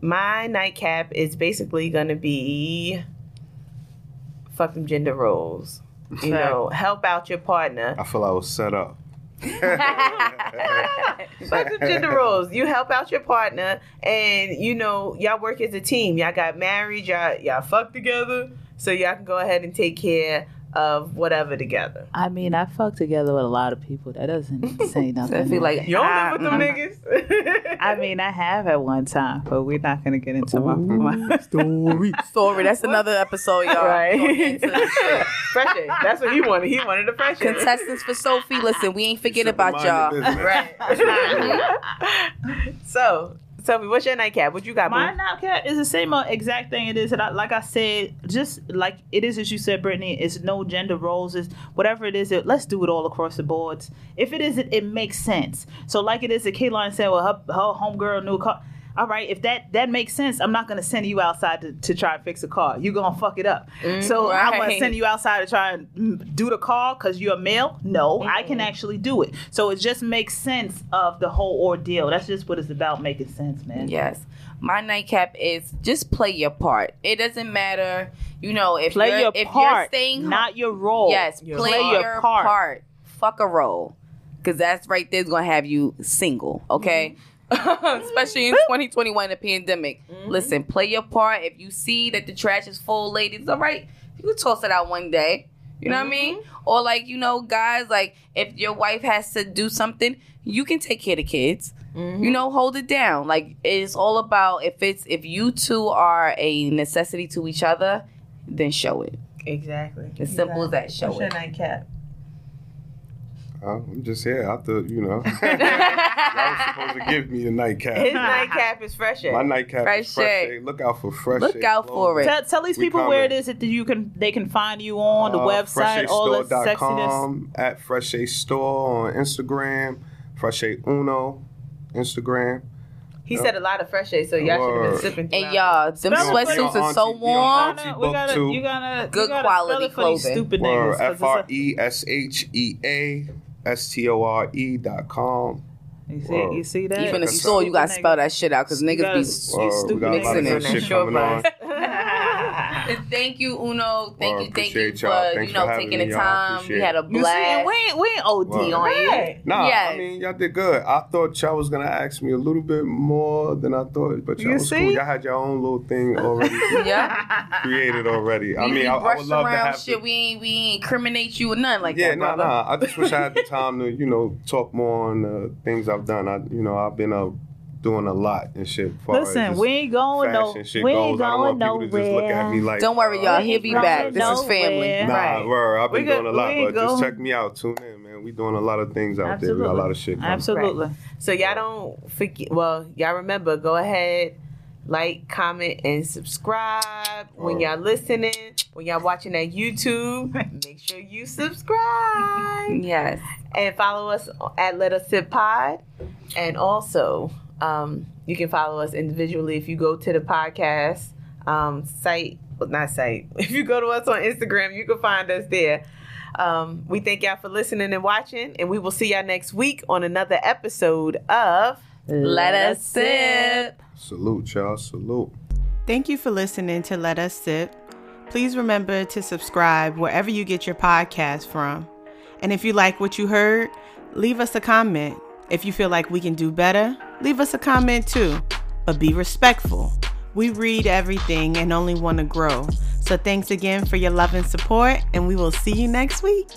My nightcap is basically gonna be fuck them gender roles. You know, help out your partner. I feel I was set up. <laughs> Fuck them gender roles. You help out your partner, and you know y'all work as a team. Y'all got married. Y'all y'all fuck together, so y'all can go ahead and take care of whatever together. I mean, I fuck together with a lot of people. That doesn't <laughs> say nothing. I feel like You don't I- live with them niggas. <laughs> I mean, I have at one time, but we're not gonna get into my. my <laughs> Story. story. That's another episode, y'all. Right. Gonna get into the shit. fresh air. That's what he wanted. He wanted a fresh air. Contestants for Sophie, listen, we ain't forget about y'all. business. Right. so, Sophie, what's your nightcap? What you got, My boo? nightcap is the same exact thing it is. That I, like I said, just like it is as you said, Brittany. It's no gender roles. It's whatever it is. It, let's do it all across the boards. If it is, it, makes sense. So like it is, that Kayline said, well, her, her homegirl knew. All right, if that that makes sense, I'm not gonna send you outside to, to try and fix a car. You're gonna fuck it up. so I'm gonna send you outside to try and mm, do the car because you're a male. No, I can actually do it. So it just makes sense of the whole ordeal. That's just what it's about, making sense, man. Yes. my nightcap is just play your part. It doesn't matter, you know, if Play you're your if part, you're staying not your role. Yes, Your play part. your part. Fuck a role. Cause that's right there's gonna have you single, okay? <laughs> Especially in 2021, the pandemic. Mm-hmm. Listen, play your part. If you see that the trash is full, ladies, all right, you can toss it out one day. You know what I mean? Mm-hmm. Or like, you know, guys, like if your wife has to do something, you can take care of the kids. Mm-hmm. You know, hold it down. Like it's all about if it's if you two are a necessity to each other, then show it. Exactly. As simple as that. Show your it. nightcap? I'm just here. I thought, you know, <laughs> y'all was supposed to give me a nightcap. His nightcap. nightcap is fresh. My nightcap Fresh is fresh. shade. shade. Look out for fresh. Look shade out for it. Tell, tell these We people where it coming. is that you can they can find you on the Uh, website, all the sexiness. freshshadestore.com, At Fresh Shade Store on Instagram. Fresh Shade Uno, Instagram. He said a lot of fresh shade, so y'all should have been sipping. And y'all, them Spell it, sweatsuits are so warm. We gotta, we gotta, you gotta, Good you gotta quality for these clothing. stupid Or niggas. 'cause F it's a- R E S H E A S T O R E dot com. You see, Word. you see that? Even the That's store, you gotta spell that shit out because niggas be. you Word, stupid got a lot niggas of in good that shit coming on. <laughs> Thank you, Uno. Thank Well, you, thank you appreciate for y'all. you Thanks know for taking the me, time. We had a it. You see, blast. we ain't, we ain't OD Word. on you. Right. Nah, Yes. I mean y'all did good. I thought y'all was gonna ask me a little bit more than I thought, but y'all You was see? cool. Y'all had your own little thing already <laughs> Yeah. created already. I We- mean, we I, I would love to around have. shit. the- We ain't we ain't incriminate you or nothing like yeah, that, nah, brother. nah. I just wish I had the <laughs> time to, you know, talk more on the things I've done. I, you know, I've been uh, doing a lot and shit. as far Listen, just we ain't going no, shit we goes. ain't I don't going want people to just look at me nowhere. like. Don't worry, uh, y'all. He'll be back. This going is family. nowhere. Nah, Right. word, I've been We doing a lot, we but just check me out. Tune in, man. We doing a lot of things out there. We got a lot of shit coming. Absolutely. So y'all don't forget. Well, y'all remember. Go ahead, like, comment, and subscribe when Oh. y'all listening. When y'all watching that YouTube, <laughs> make sure you subscribe Yes. and follow us at Let Us Sip Pod. And also, um, you can follow us individually if you go to the podcast um, site. Well, not site. <laughs> If you go to us on Instagram, you can find us there. Um, we thank y'all for listening and watching, and we will see y'all next week on another episode of Let us sip. Salute, y'all. Salute. Thank you for listening to Let Us Sip. Please remember to subscribe wherever you get your podcast from. And if you like what you heard, leave us a comment. If you feel like we can do better, leave us a comment too. But be respectful. We read everything and only want to grow. So thanks again for your love and support, and we will see you next week.